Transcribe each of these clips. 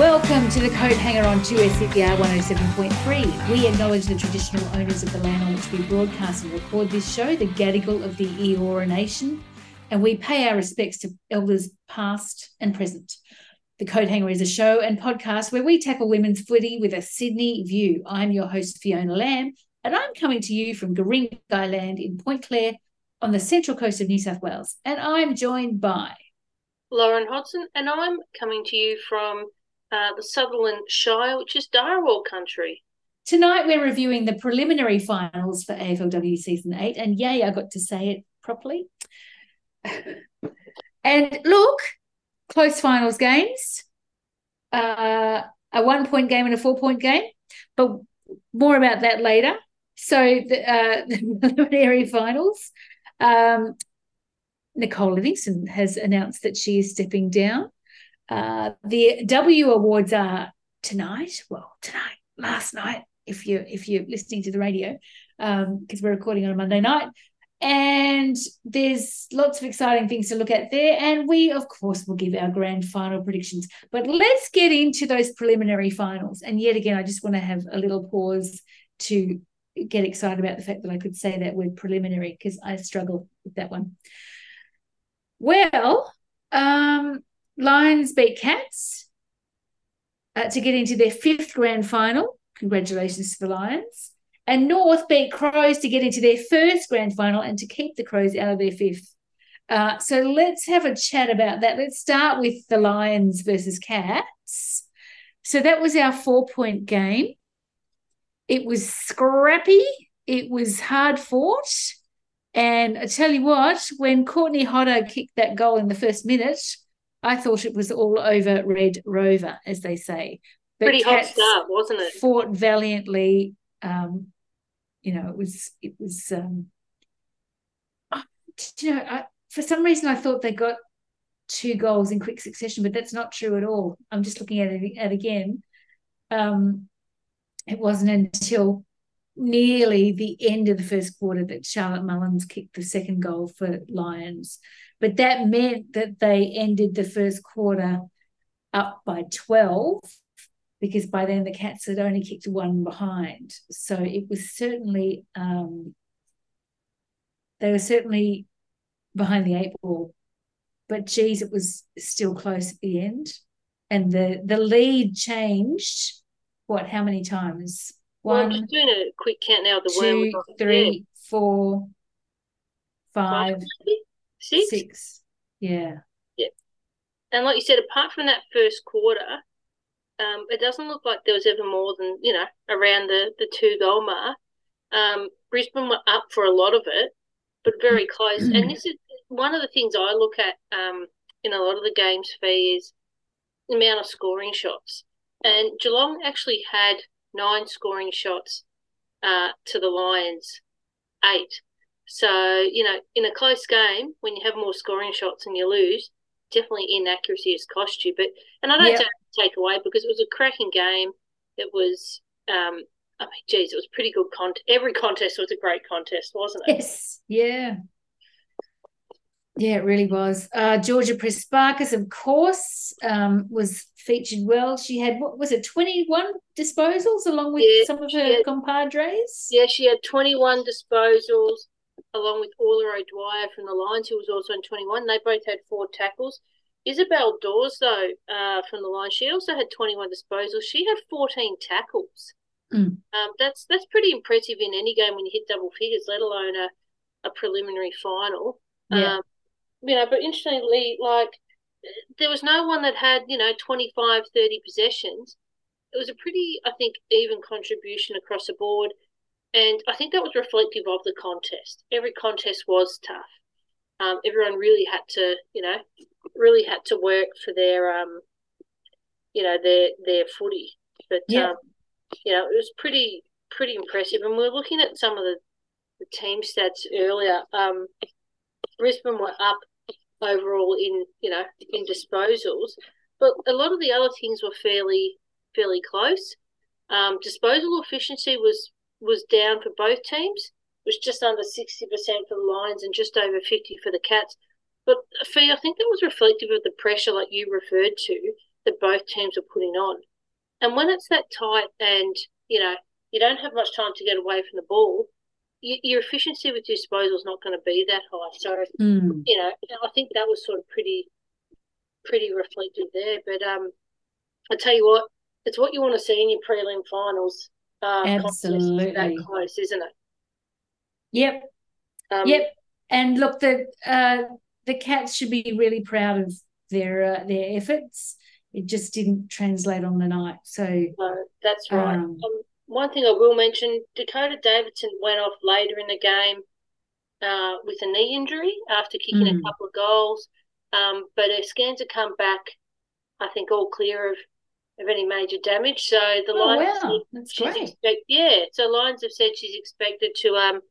Welcome to the Coat Hanger on 2SER 107.3. We acknowledge the traditional owners of the land on which we broadcast and record this show, the Gadigal of the Eora Nation, and we pay our respects to elders past and present. The Coat Hanger is a show and podcast where we tackle women's footy with a Sydney view. I'm your host, Fiona Lamb, and I'm coming to you from Guy Land in Point Clare on the central coast of New South Wales. And I'm joined by Lauren Hodson, and I'm coming to you from uh, the Sutherland Shire, which is Darawal country. Tonight we're reviewing the preliminary finals for AFLW season eight, and yay, I got to say it properly. and look, close finals games, uh, a one point game and a four point game, but more about that later. So the, uh, the preliminary finals. Um, Nicole Livingstone has announced that she is stepping down. Uh, the W awards are tonight. Well, tonight, last night, if you if you're listening to the radio, because um, we're recording on a Monday night. And there's lots of exciting things to look at there. And we, of course, will give our grand final predictions. But let's get into those preliminary finals. And yet again, I just want to have a little pause to get excited about the fact that I could say that word preliminary because I struggle with that one. Well, um, Lions beat Cats uh, to get into their fifth grand final. Congratulations to the Lions. And North beat Crows to get into their first grand final and to keep the Crows out of their fifth. Uh, so let's have a chat about that. Let's start with the Lions versus Cats. So that was our four point game. It was scrappy, it was hard fought. And I tell you what, when Courtney Hodder kicked that goal in the first minute, I thought it was all over Red Rover, as they say. But Pretty hot start, wasn't it? Fought valiantly. Um, you know, it was it was. Um, you know, I, for some reason I thought they got two goals in quick succession, but that's not true at all. I'm just looking at it at again. Um, it wasn't until nearly the end of the first quarter that Charlotte Mullins kicked the second goal for Lions. But that meant that they ended the first quarter up by 12 because by then the Cats had only kicked one behind. So it was certainly, um, they were certainly behind the eight ball. But geez, it was still close at the end. And the, the lead changed, what, how many times? One, well, I'm just doing a quick count now. The two, three, four, five, six. six. Yeah. Yeah. And like you said, apart from that first quarter, um, it doesn't look like there was ever more than you know around the the two goal mark. Um, Brisbane were up for a lot of it, but very close. and this is one of the things I look at um, in a lot of the games for is the amount of scoring shots. And Geelong actually had nine scoring shots uh, to the Lions, eight. So, you know, in a close game, when you have more scoring shots and you lose, definitely inaccuracy has cost you. But, and I don't yep. take away because it was a cracking game. It was, um, I mean, geez, it was pretty good. Con- Every contest was a great contest, wasn't it? Yes. Yeah. Yeah, it really was. Uh, Georgia Prespakis, of course, um, was featured well. She had what was it, twenty one disposals along with yeah, some of her had, compadres. Yeah, she had twenty one disposals along with Orla O'Dwyer from the Lions, who was also in twenty one. They both had four tackles. Isabel Dawes, though, uh, from the Lions, she also had twenty one disposals. She had fourteen tackles. Mm. Um, that's that's pretty impressive in any game when you hit double figures, let alone a, a preliminary final. Yeah. Um, you know, but interestingly, like there was no one that had, you know, 25, 30 possessions. It was a pretty, I think, even contribution across the board. And I think that was reflective of the contest. Every contest was tough. Um, everyone really had to, you know, really had to work for their, um, you know, their their footy. But yeah. um, you know, it was pretty pretty impressive. And we are looking at some of the, the team stats earlier. Um, Brisbane were up overall in you know in disposals, but a lot of the other things were fairly fairly close. Um, disposal efficiency was was down for both teams. It was just under sixty percent for the Lions and just over fifty for the Cats. But Fee, I think that was reflective of the pressure, like you referred to, that both teams are putting on. And when it's that tight and, you know, you don't have much time to get away from the ball, your efficiency with your disposal is not going to be that high. So, Mm. you know, I think that was sort of pretty, pretty reflective there. But um, I tell you what, it's what you want to see in your prelim finals. Uh, Absolutely. that close, isn't it? Yep. Um, Yep. And look, the uh, the Cats should be really proud of their uh, their efforts. It just didn't translate on the night. So No, that's right. Um, Um, one thing I will mention: Dakota Davidson went off later in the game uh, with a knee injury after kicking a Mm. couple of goals. Um, but her scans have come back, I think, all clear of, of any major damage. So the oh Lions wow, said that's she's great. expect yeah. So Lions have said she's expected to um,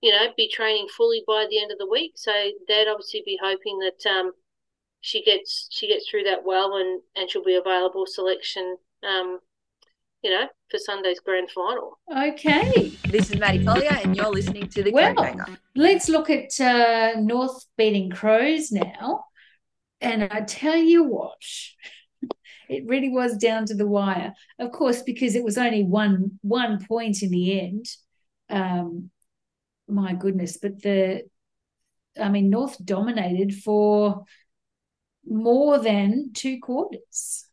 you know, be training fully by the end of the week. So they'd obviously be hoping that um, she gets she gets through that well and and she'll be available selection um, you know, for Sunday's grand final. Okay, This is Maddie Collier, and you're listening to the Well, Coat Hanger. let's look at uh, North beating Crows now. And I tell you what, it really was down to the wire. Of course, because it was only one one point in the end. Um, my goodness, but the I mean, North dominated for more than two quarters.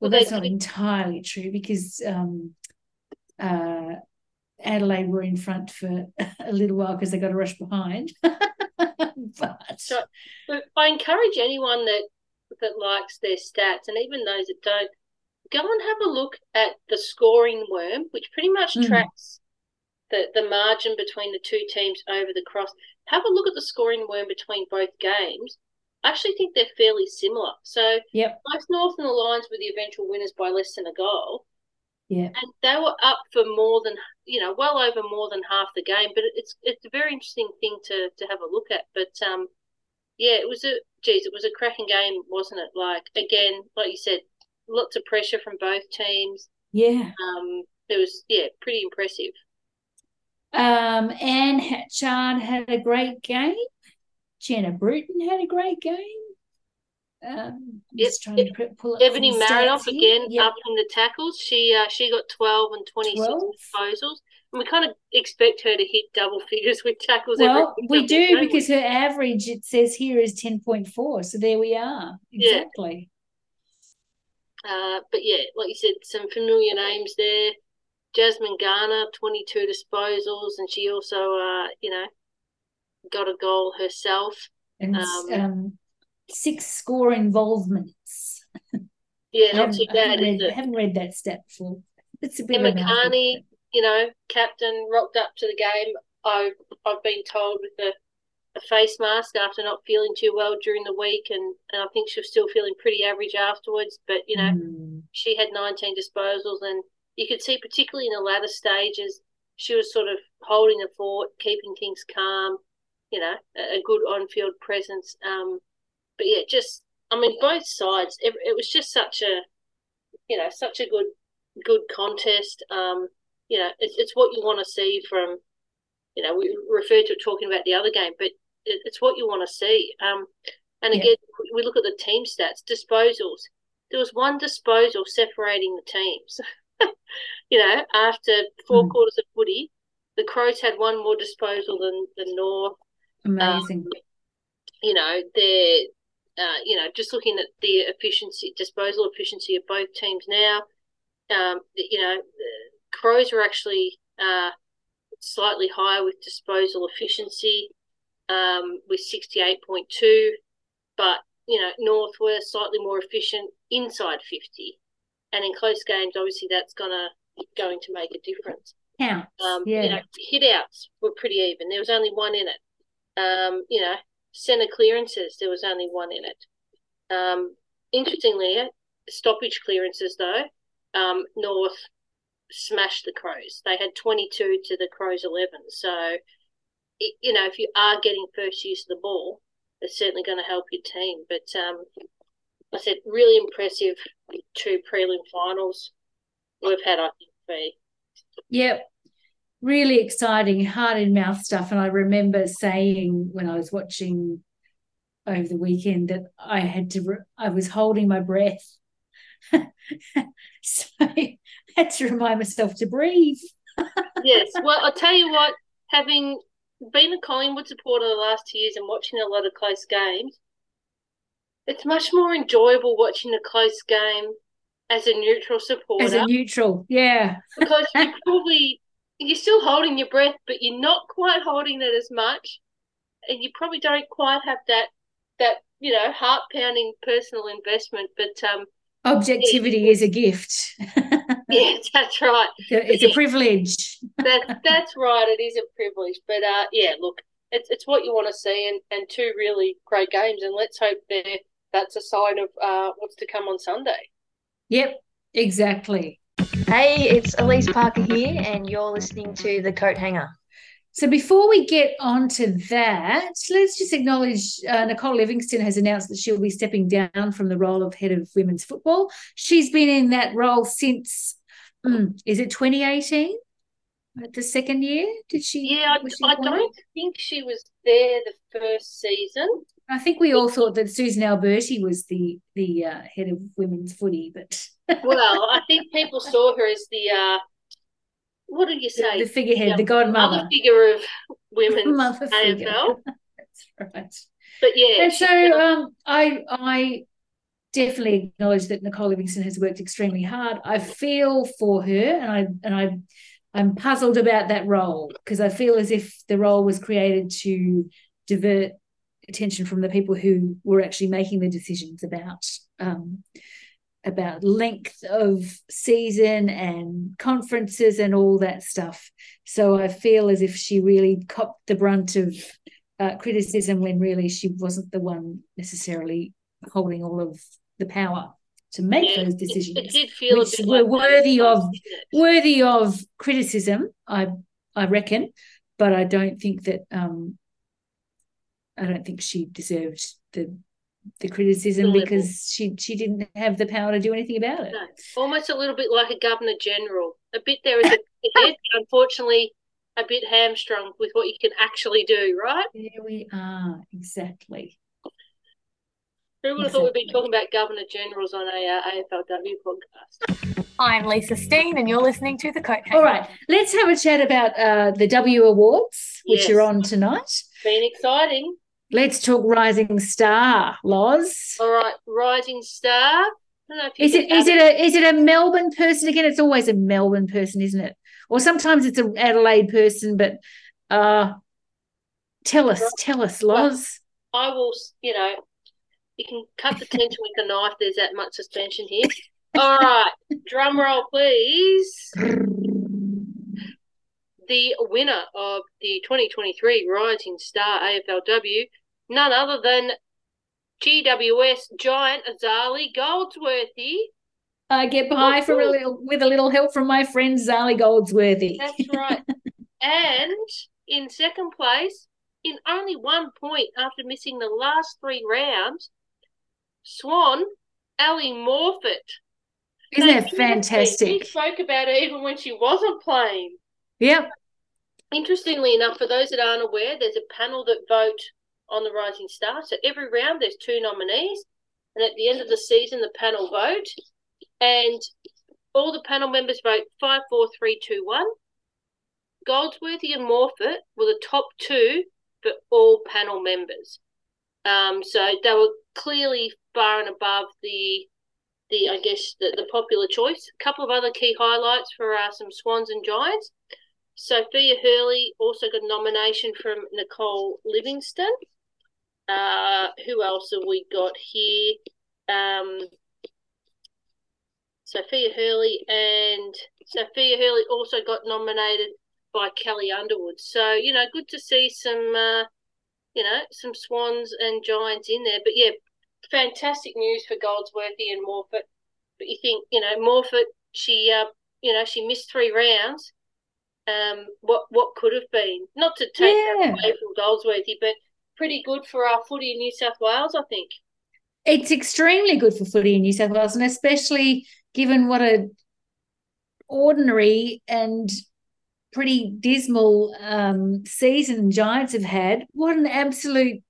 Well, that's not entirely true because um, uh, Adelaide were in front for a little while because they got a rush behind. but So- I encourage anyone that that likes their stats and even those that don't, go and have a look at the scoring worm, which pretty much Mm. tracks the, the margin between the two teams over the cross. Have a look at the scoring worm between both games. I actually think they're fairly similar. So Yep. both North and the Lions were the eventual winners by less than a goal. Yeah. And they were up for more than you know, well over more than half the game. But it's it's a very interesting thing to to have a look at. But um, yeah, it was a geez, it was a cracking game, wasn't it? Like again, like you said, lots of pressure from both teams. yeah. Um, it was yeah, pretty impressive. Um, Anne Hatchard had a great game. Jenna Bruton had a great game. Um, Yep. trying to pre- pull up Ebony Marinoff again Yep. up in the tackles. She uh, she got twelve and twenty six 12? disposals. And we kind of expect her to hit double figures with tackles. Well, we do don't because her average, it says here, is 10.4. So there we are. Yeah. Exactly. Uh, but yeah, like you said, some familiar names there. Jasmine Garner, 22 disposals, and she also, uh, you know, got a goal herself. And Um, um, six score involvements. Yeah, I not too I bad, haven't read, it? haven't read that stat before. It's a bit Emma of a mouthful, Kearney, you know, captain, rocked up to the game. I, I've been told with a, a face mask after not feeling too well during the week, and, and I think she was still feeling pretty average afterwards. But, you know, Mm. she had 19 disposals, and you could see, particularly in the latter stages, she was sort of holding the fort, keeping things calm, you know, a, a good on field presence. Um, but yeah, just, I mean, both sides, it, it was just such a, you know, such a good, good contest. Um, you know, it's, it's what you want to see from, you know, we referred to talking about the other game, but it, it's what you want to see. Um, and Yeah. again, we look at the team stats, disposals. There was one disposal separating the teams. you know, after four Mm. quarters of footy, the Crows had one more disposal than the North. Amazing. Um, you know, they're, uh, you know, just looking at the efficiency, disposal efficiency of both teams now. Um, you know, the Crows are actually uh, slightly higher with disposal efficiency, um, with sixty-eight point two, but you know, North were slightly more efficient inside fifty, and in close games, obviously, that's gonna going to make a difference. Counts. Um, yeah. You know, hit outs were pretty even. There was only one in it. Um, you know, centre clearances, there was only one in it. Um, interestingly, stoppage clearances, though, um, North smashed the Crows. They had 22 to the Crows 11. So, it, you know, if you are getting first use of the ball, it's certainly going to help your team. But um, I said, really impressive two prelim finals we've had, I think, for Yep. Really exciting, heart in mouth stuff. And I remember saying when I was watching over the weekend that I had to, re- I was holding my breath so I had to remind myself to breathe. yes. Well, I'll tell you what, having been a Collingwood supporter the last two years and watching a lot of close games, it's much more enjoyable watching a close game as a neutral supporter. As a neutral, yeah. because you probably you're still holding your breath, but you're not quite holding it as much, and you probably don't quite have that that you know heart pounding personal investment. But um, objectivity yeah. is a gift. yeah, that's right. It's a privilege. that that's right. It is a privilege. But uh, yeah, look, it's it's what you want to see, and and two really great games, and let's hope that that's a sign of uh, what's to come on Sunday. Yep, exactly. Hey, it's Elise Parker here, and you're listening to The Coat Hanger. So before we get on to that, let's just acknowledge uh, Nicole Livingstone has announced that she'll be stepping down from the role of head of women's football. She's been in that role since, um, is it 2018? The second year, did she? Yeah, I, I don't think she was there the first season. I think we all thought that Susan Alberti was the the uh, head of women's footy, but well, I think people saw her as the uh, what did you say? The, the figurehead, yeah, the godmother, mother figure of women's mother AFL. That's right. But yeah, and so um, I I definitely acknowledge that Nicole Livingstone has worked extremely hard. I feel for her, and I and I I'm puzzled about that role because I feel as if the role was created to divert attention from the people who were actually making the decisions about um, about length of season and conferences and all that stuff. So I feel as if she really copped the brunt of uh, criticism when really she wasn't the one necessarily holding all of the power to make yeah, those decisions, it, it which were like worthy of worthy of criticism. I I reckon, but I don't think that um, I don't think she deserved the the criticism the because she she didn't have the power to do anything about it. No. Almost a little bit like a governor general. A bit there is a head, unfortunately, a bit hamstrung with what you can actually do. Right? There we are. Exactly. Who would have exactly. thought we'd be talking about governor generals on a uh, AFLW podcast? I'm Lisa Steen, and you're listening to the Coat. All right, let's have a chat about uh, the W Awards, which yes. are on tonight. Been exciting. Let's talk Rising Star, Loz. All right, Rising Star. Is it is it a is it a Melbourne person again? It's always a Melbourne person, isn't it? Or sometimes it's an Adelaide person, but uh tell us, tell us, Loz. I will, you know, you can cut the tension with a knife. There's that much suspension here. All right, drum roll, please. the winner of the 2023 Rising Star AFLW, none other than GWS giant Zarli Goldsworthy. I get by from a little with a little help from my friend Zarli Goldsworthy. That's right. and in second place, in only one point after missing the last three rounds, Swan Ally Morphett. Isn't that fantastic? He spoke about it even when she wasn't playing. Yep. Interestingly enough, for those that aren't aware, there's a panel that vote on the Rising Star. So every round there's two nominees, and at the end of the season, the panel vote, and all the panel members vote five, four, three, two, one. Goldsworthy and Morphett were the top two for all panel members. Um, so they were clearly far and above the the I guess the, the popular choice. A couple of other key highlights for uh, some Swans and Giants. Sophia Hurley also got a nomination from Nicole Livingstone. Uh, who else have we got here? Um, Sophia Hurley and Sophia Hurley also got nominated by Kelli Underwood. So you know, good to see some uh, you know some Swans and Giants in there. But yeah, fantastic news for Goldsworthy and Morphett. But you think you know Morphett, she uh, you know she missed three rounds um, what what could have been. Not to take yeah. away from Goldsworthy, but pretty good for our footy in New South Wales, I think. It's extremely good for footy in New South Wales, and especially given what a ordinary and pretty dismal um, season Giants have had. What an absolute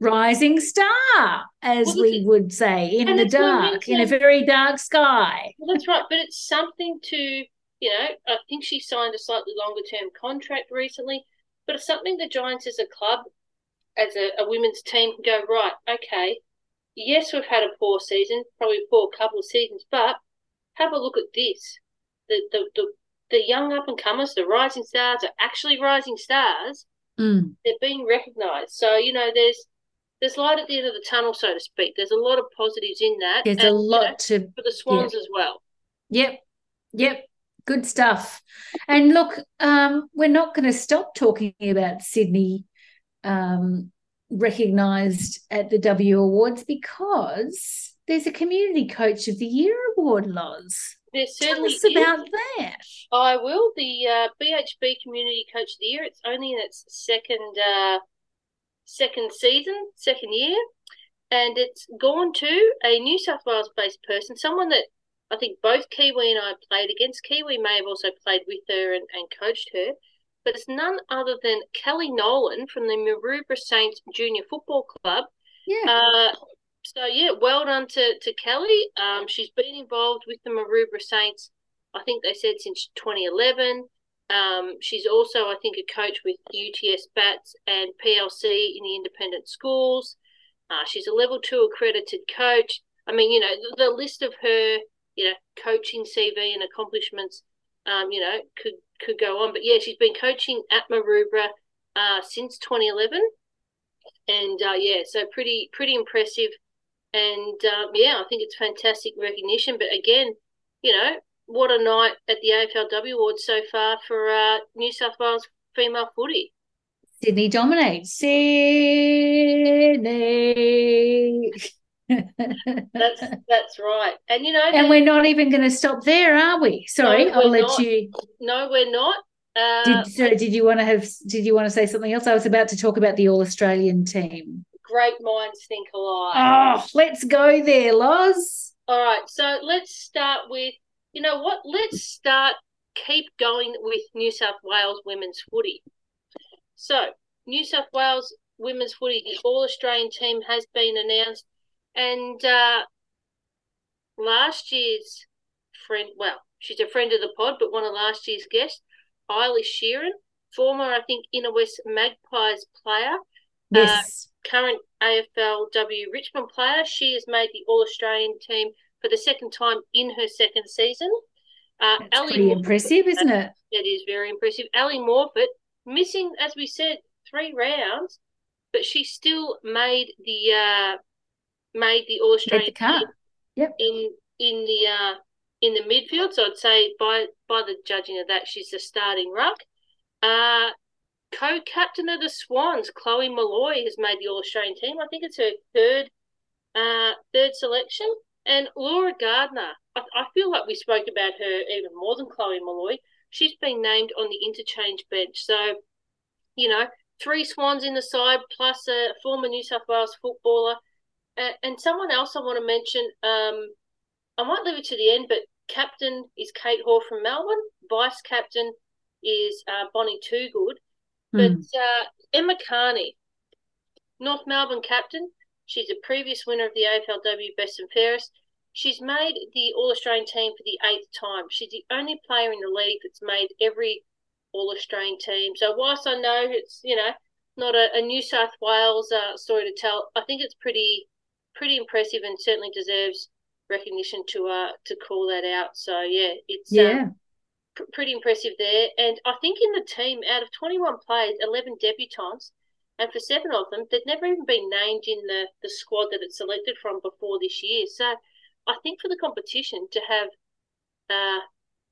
rising star, as Well, we would say, in the dark, in a very dark sky. Well, that's right, but it's something to, you know, I think she signed a slightly longer term contract recently, but it's something the Giants as a club, as a, a women's team, can go, right, okay, yes, we've had a poor season, probably a poor couple of seasons, but have a look at this. The, the, the, the young up and comers, the rising stars are actually rising stars. Mm. They're being recognised. So, you know, there's there's light at the end of the tunnel, so to speak. There's a lot of positives in that. There's and, a you know, lot to for the Swans as well. Yep. Yep. Good stuff. And look, um, we're not going to stop talking about Sydney um, recognised at the W Awards because there's a Community Coach of the Year award, Loz. There Tell certainly us is. about that. I will. The uh, BHB Community Coach of the Year. It's only in its second uh, second season, second year, and it's gone to a New South Wales based person, someone that I think both Kiwi and I played against. Kiwi may have also played with her and, and coached her, but it's none other than Kellie Nolan from the Maroubra Saints Junior Football Club. Yeah. Uh, so yeah, well done to, to Kellie. Um, she's been involved with the Maroubra Saints. I think they said since 2011. Um, she's also, I think, a coach with UTS Bats and PLC in the independent schools. Uh, she's a level two accredited coach. I mean, you know, the, the list of her, you know, coaching CV and accomplishments, um, you know, could could go on. But yeah, she's been coaching at Maroubra uh, since 2011, and uh, yeah, so pretty pretty impressive. And um, yeah, I think it's fantastic recognition. But again, you know, what a night at the AFLW Awards so far for uh, New South Wales female footy. Sydney dominates. Sydney. That's that's right. And you know, and we're not even going to stop there, are we? Sorry, No, I'll let not. you. no, we're not. Uh, Did sorry, did you want to have? Did you want to say something else? I was about to talk about the All Australian team. great minds think alike. Oh, let's go there, Loz. All right, so let's start with you know what? Let's start keep going with New South Wales women's footy. So New South Wales women's footy, the All Australian team has been announced, and uh, last year's friend, well, she's a friend of the pod, but one of last year's guests, Eilish Sheerin, former I think Inner West Magpies player, Yes, current AFLW Richmond player. She has made the All Australian team for the second time in her second season. Uh, that's Ally pretty Morphett- impressive, isn't it? It is very impressive. Ally Morphett missing, as we said, three rounds, but she still made the uh, made the All Australian the Yep. in in the uh, in the midfield. So I'd say by by the judging of that, she's the starting ruck. Uh, co-captain of the Swans, Chloe Molloy, has made the All Australian team. I think it's her third uh, third selection. And Laura Gardiner, I, I feel like we spoke about her even more than Chloe Molloy. She's been named on the interchange bench. So, you know, three Swans in the side plus a former New South Wales footballer. Uh, and someone else I want to mention, um, I might leave it to the end, but captain is Kate Hore from Melbourne. Vice captain is uh, Bonnie Toogood. But Hmm. uh, Emma Kearney, North Melbourne captain, she's a previous winner of the AFLW Best and Fairest. She's made the All Australian team for the eighth time. She's the only player in the league that's made every All Australian team. So whilst I know it's you know not a, a New South Wales uh, story to tell, I think it's pretty pretty impressive and certainly deserves recognition to uh to call that out. So yeah, it's uh, Yeah. pr- pretty impressive there. And I think in the team, out of 21 players, 11 debutants, and for seven of them, they'd never even been named in the, the squad that it's selected from before this year. So I think for the competition to have, uh,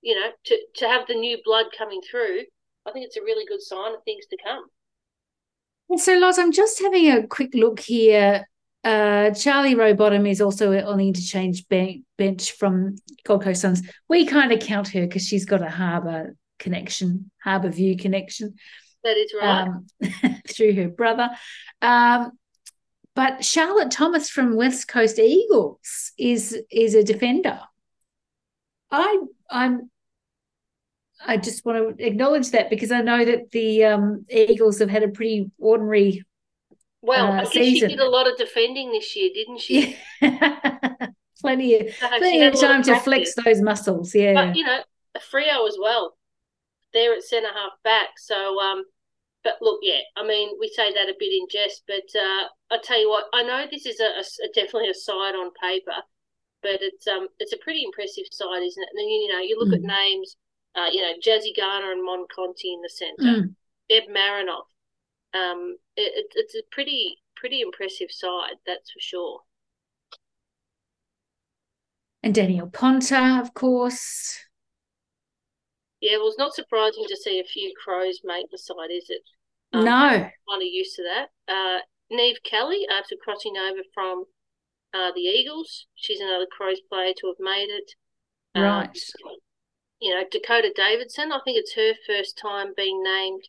you know, to, to have the new blood coming through, I think it's a really good sign of things to come. And so, Loz, I'm just having a quick look here. Uh, Charlie Rowbottom is also on the interchange bench from Gold Coast Suns. We kind of count her because she's got a harbour connection, harbour view connection That is right. um, through her brother. Um, but Charlotte Thomas from West Coast Eagles is is a defender. I I'm I just want to acknowledge that because I know that the um, Eagles have had a pretty ordinary Well, uh, I guess season. she did a lot of defending this year, didn't she? Yeah. plenty of So plenty of a time to flex those muscles. Yeah. But you know, a Frio as well. They're at centre half back. So um but look, yeah, I mean, we say that a bit in jest, but uh, I tell you what, I know this is a definitely a side on paper, but it's um it's a pretty impressive side, isn't it? And then you know you look at Mm. names, uh, you know Jazzy Garner and Mon Conti in the centre, Mm. Deb Marinoff. Um, it, it, it's a pretty pretty impressive side, that's for sure. And Danielle Ponter, of course. Yeah, well, it's not surprising to see a few crows make the side, is it? Um, no. kind of used to that. Uh, Niamh Kelly, after crossing over from uh, the Eagles, she's another Crows player to have made it. Um, Right. You know, Dakota Davidson, I think it's her first time being named,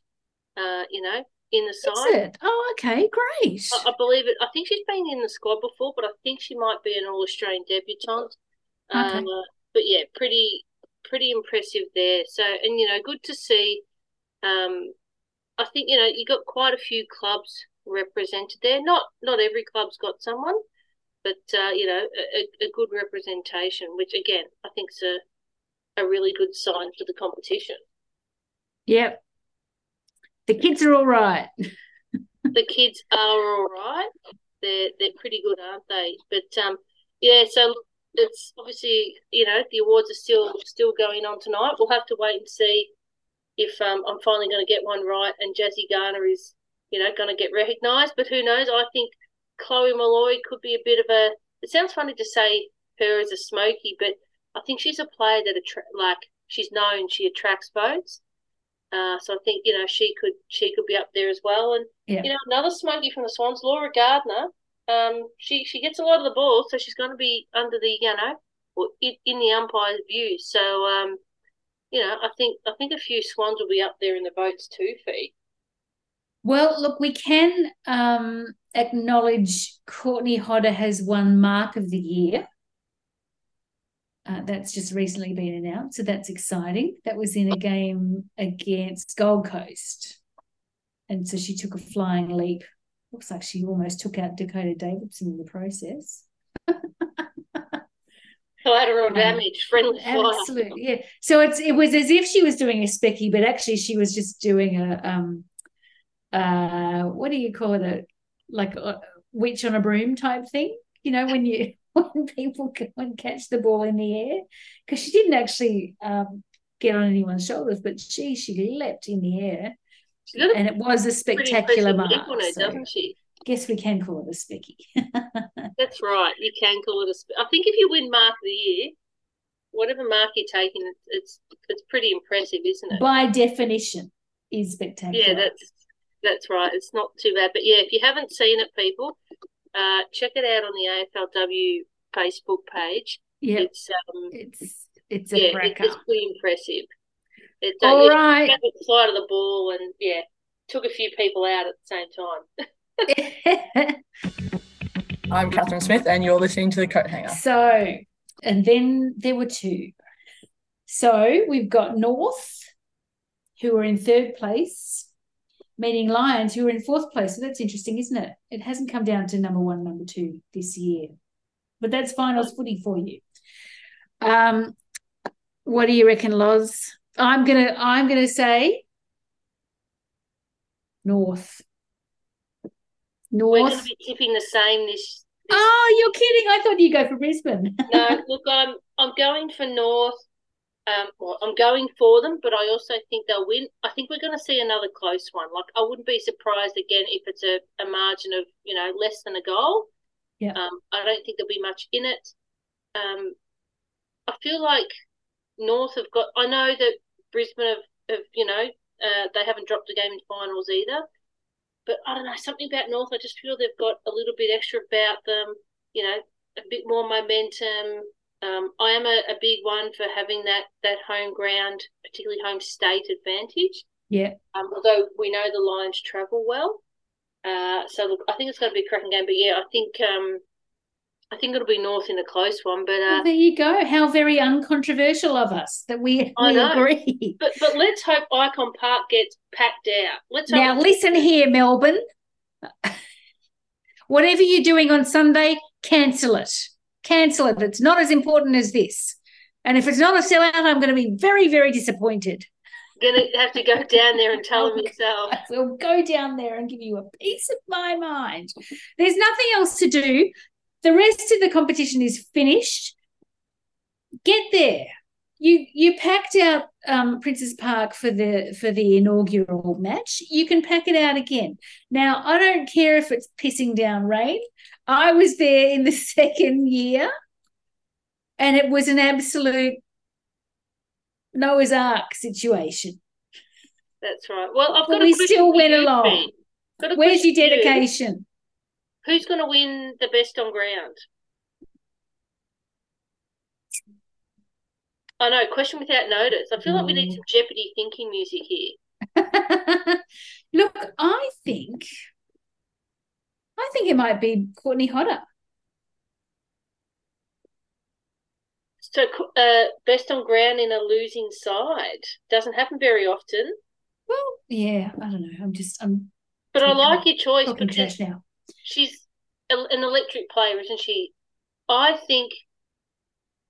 uh, you know, in the side. Oh, okay, great. I, I believe it. I think she's been in the squad before, but I think she might be an All Australian debutante. Okay. Uh, but yeah, pretty pretty impressive there. So and you know, good to see. Um, I think you know you got quite a few clubs represented there. Not not every club's got someone, but uh, you know, a, a- a good representation, which again I think's a a really good sign for the competition. Yep. The kids are all right. the kids are all right. They're they're pretty good, aren't they? But um, yeah. So it's obviously you know the awards are still still going on tonight. We'll have to wait and see if um I'm finally going to get one right and Jazzy Garner is you know going to get recognised. But who knows? I think Chloe Molloy could be a bit of a. It sounds funny to say her as a smoky, but I think she's a player that attra- like she's known she attracts votes. Uh, so I think you know she could she could be up there as well. And Yeah. you know another smoky from the Swans, Laura Gardiner. Um, she she gets a lot of the ball, so she's going to be under the you know or in, in the umpire's view. So um, you know I think I think a few Swans will be up there in the votes too. Fee. Well, look, we can um, acknowledge Courtney Hodder has won Mark of the Year. Uh, that's just recently been announced, so that's exciting. That was in a game against Gold Coast, and so she took a flying leap. Looks like she almost took out Dakota Davidson in the process. Collateral Um, damage, friendly fire. Absolutely, yeah. So it's it was as if she was doing a specky, but actually she was just doing a um, uh, what do you call it? A like a witch on a broom type thing. You know when you when people go and catch the ball in the air because she didn't actually um get on anyone's shoulders, but she she leapt in the air, She's got a and it was a spectacular mark. her, So doesn't she? guess we can call it a specky. That's right. You can call it a. sp- I think if you win Mark of the Year, whatever mark you're taking, it's it's, it's pretty impressive, isn't it? By definition, is spectacular. Yeah, that's that's right. It's not too bad. But yeah, if you haven't seen it, people, uh, check it out on the AFLW Facebook page. yeah. It's um, It's it's a yeah, cracker. it's pretty impressive. It uh, All yeah, right. got the side of the ball and yeah, took a few people out at the same time. I'm Catherine Smith, and you're listening to the Coat Hanger. so, and then there were two. So we've got North, who are in third place, meeting Lions, who are in fourth place. So that's interesting, isn't it? It hasn't come down to number one, number two this year, but that's finals footy for you. Um, what do you reckon, Loz? I'm gonna, I'm gonna say North. North. We're going to be tipping the same this. this Oh, you're kidding! I thought you'd go for Brisbane. no, look, I'm I'm going for North. Um, well, I'm going for them, but I also think they'll win. I think we're going to see another close one. Like I wouldn't be surprised again if it's a, a margin of you know less than a goal. Yeah. Um, I don't think there'll be much in it. Um, I feel like North have got. I know that Brisbane have, have you know, uh, they haven't dropped a game in finals either. But I don't know something about North. I just feel they've got a little bit extra about them. You know, a bit more momentum. Um, I am a, a big one for having that that home ground, particularly home state advantage. Yeah. Um, although we know the Lions travel well, uh, so look, I think it's going to be a cracking game. But yeah, I think um, I think it'll be North in a close one. But uh, Well, there you go. How very uncontroversial of us that we, I we know. agree. but but let's hope Ikon Park gets packed out. Let's hope Now, listen here, Melbourne. Whatever you're doing on Sunday, cancel it. Cancel it. It's not as important as this. And if it's not a sellout, I'm going to be very, very disappointed. To have to go down there and tell them yourself. We'll go down there and give you a piece of my mind. There's nothing else to do. The rest of the competition is finished. Get there. You you packed out um, Princes Park for the for the inaugural match. You can pack it out again. Now I don't care if it's pissing down rain. I was there in the second year, and it was an absolute Noah's Ark situation. That's right. Well, I've got. But we still went along. Where's your dedication? You. Who's going to win the best on ground? I know. Question without notice. I feel like we need mm. some Jeopardy thinking music here. Look, I think, I think it might be Courtney Hodder. So, uh, best on ground in a losing side doesn't happen very often. Well, yeah, I don't know. I'm just, I'm. But I like your choice because now. she's an electric player, isn't she? I think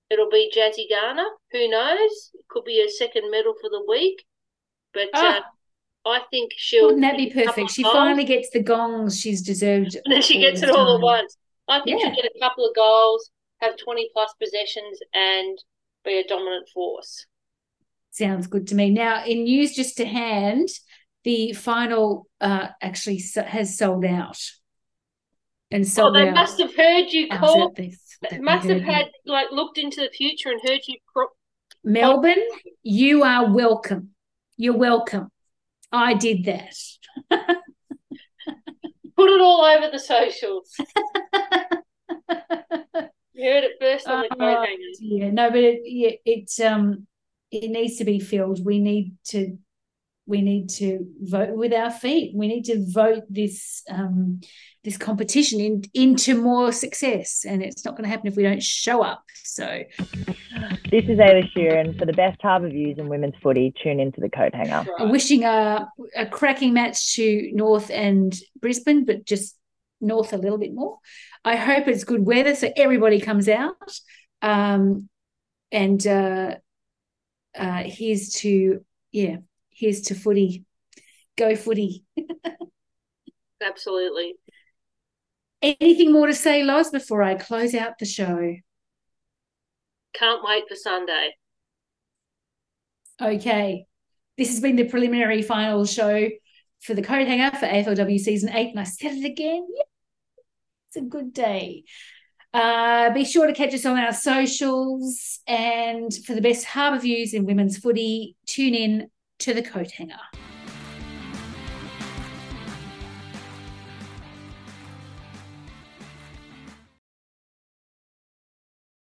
it'll be Jazzy Garner. Who knows? It could be a second medal for the week. But uh, I think she'll. Wouldn't that be perfect? She goals. finally gets the gongs she's deserved. And then she gets it all at once. I think yeah. she'll get a couple of goals have 20 plus possessions and be a dominant force. Sounds good to me. Now, in news just to hand, the final uh, actually has sold out. And so oh, they out. must have heard you call. They, they must have had you. like looked into the future and heard you. Pro- Melbourne, you are welcome. You're welcome. I did that. Put it all over the socials. You heard it first on the coat uh. Yeah, no, but it, yeah, it's um, it needs to be filled. We need to, we need to vote with our feet. We need to vote this um, this competition in, into more success, and it's not going to happen if we don't show up. So, this is Ayla Sheerin for the best harbour views in women's footy. Tune into the coat hanger. Right. Wishing a a cracking match to North and Brisbane, but just North a little bit more. I hope it's good weather so everybody comes out. Um, and uh, uh, here's to, yeah, here's to footy. Go footy. Absolutely. Anything more to say, Loz, before I close out the show? Can't wait for Sunday. Okay. This has been the preliminary final show for the coat hanger for AFLW season eight. And I said it again. Yeah. It's a good day. Uh, be sure to catch us on our socials. And for the best harbour views in women's footy, tune in to the coat hanger.